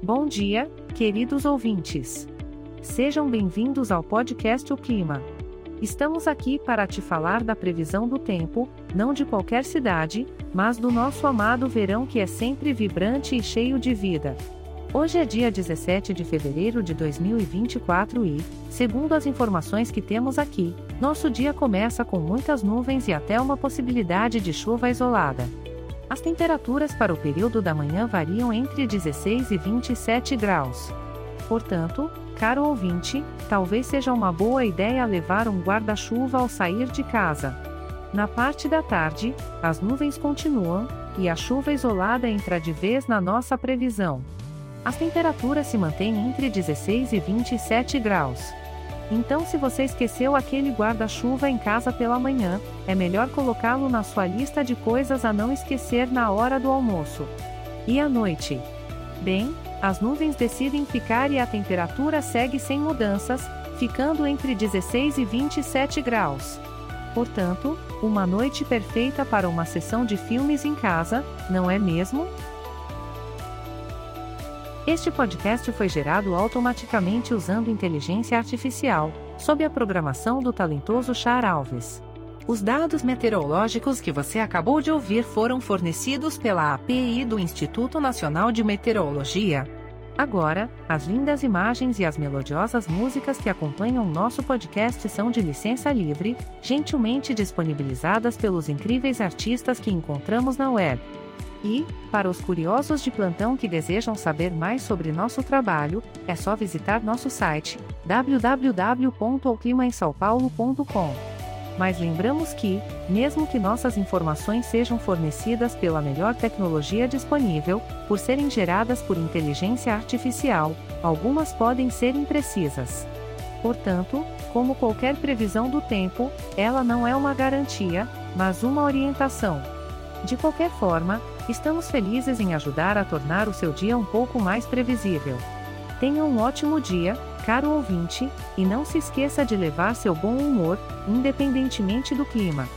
Bom dia, queridos ouvintes. Sejam bem-vindos ao podcast O Clima. Estamos aqui para te falar da previsão do tempo, não de qualquer cidade, mas do nosso amado verão que é sempre vibrante e cheio de vida. Hoje é dia 17 de fevereiro de 2024 e, segundo as informações que temos aqui, nosso dia começa com muitas nuvens e até uma possibilidade de chuva isolada. As temperaturas para o período da manhã variam entre 16 e 27 graus. Portanto, caro ouvinte, talvez seja uma boa ideia levar um guarda-chuva ao sair de casa. Na parte da tarde, as nuvens continuam, e a chuva isolada entra de vez na nossa previsão. As temperaturas se mantêm entre 16 e 27 graus. Então, se você esqueceu aquele guarda-chuva em casa pela manhã, é melhor colocá-lo na sua lista de coisas a não esquecer na hora do almoço. E à noite? Bem, as nuvens decidem ficar e a temperatura segue sem mudanças, ficando entre 16 e 27 graus. Portanto, uma noite perfeita para uma sessão de filmes em casa, não é mesmo? Este podcast foi gerado automaticamente usando inteligência artificial, sob a programação do talentoso Char Alves. Os dados meteorológicos que você acabou de ouvir foram fornecidos pela API do Instituto Nacional de Meteorologia. Agora, as lindas imagens e as melodiosas músicas que acompanham nosso podcast são de licença livre, gentilmente disponibilizadas pelos incríveis artistas que encontramos na web. E, para os curiosos de plantão que desejam saber mais sobre nosso trabalho, é só visitar nosso site www.oclimaemsaopaulo.com. Mas lembramos que, mesmo que nossas informações sejam fornecidas pela melhor tecnologia disponível, por serem geradas por inteligência artificial, algumas podem ser imprecisas. Portanto, como qualquer previsão do tempo, ela não é uma garantia, mas uma orientação. De qualquer forma, Estamos felizes em ajudar a tornar o seu dia um pouco mais previsível. Tenha um ótimo dia, caro ouvinte, e não se esqueça de levar seu bom humor, independentemente do clima.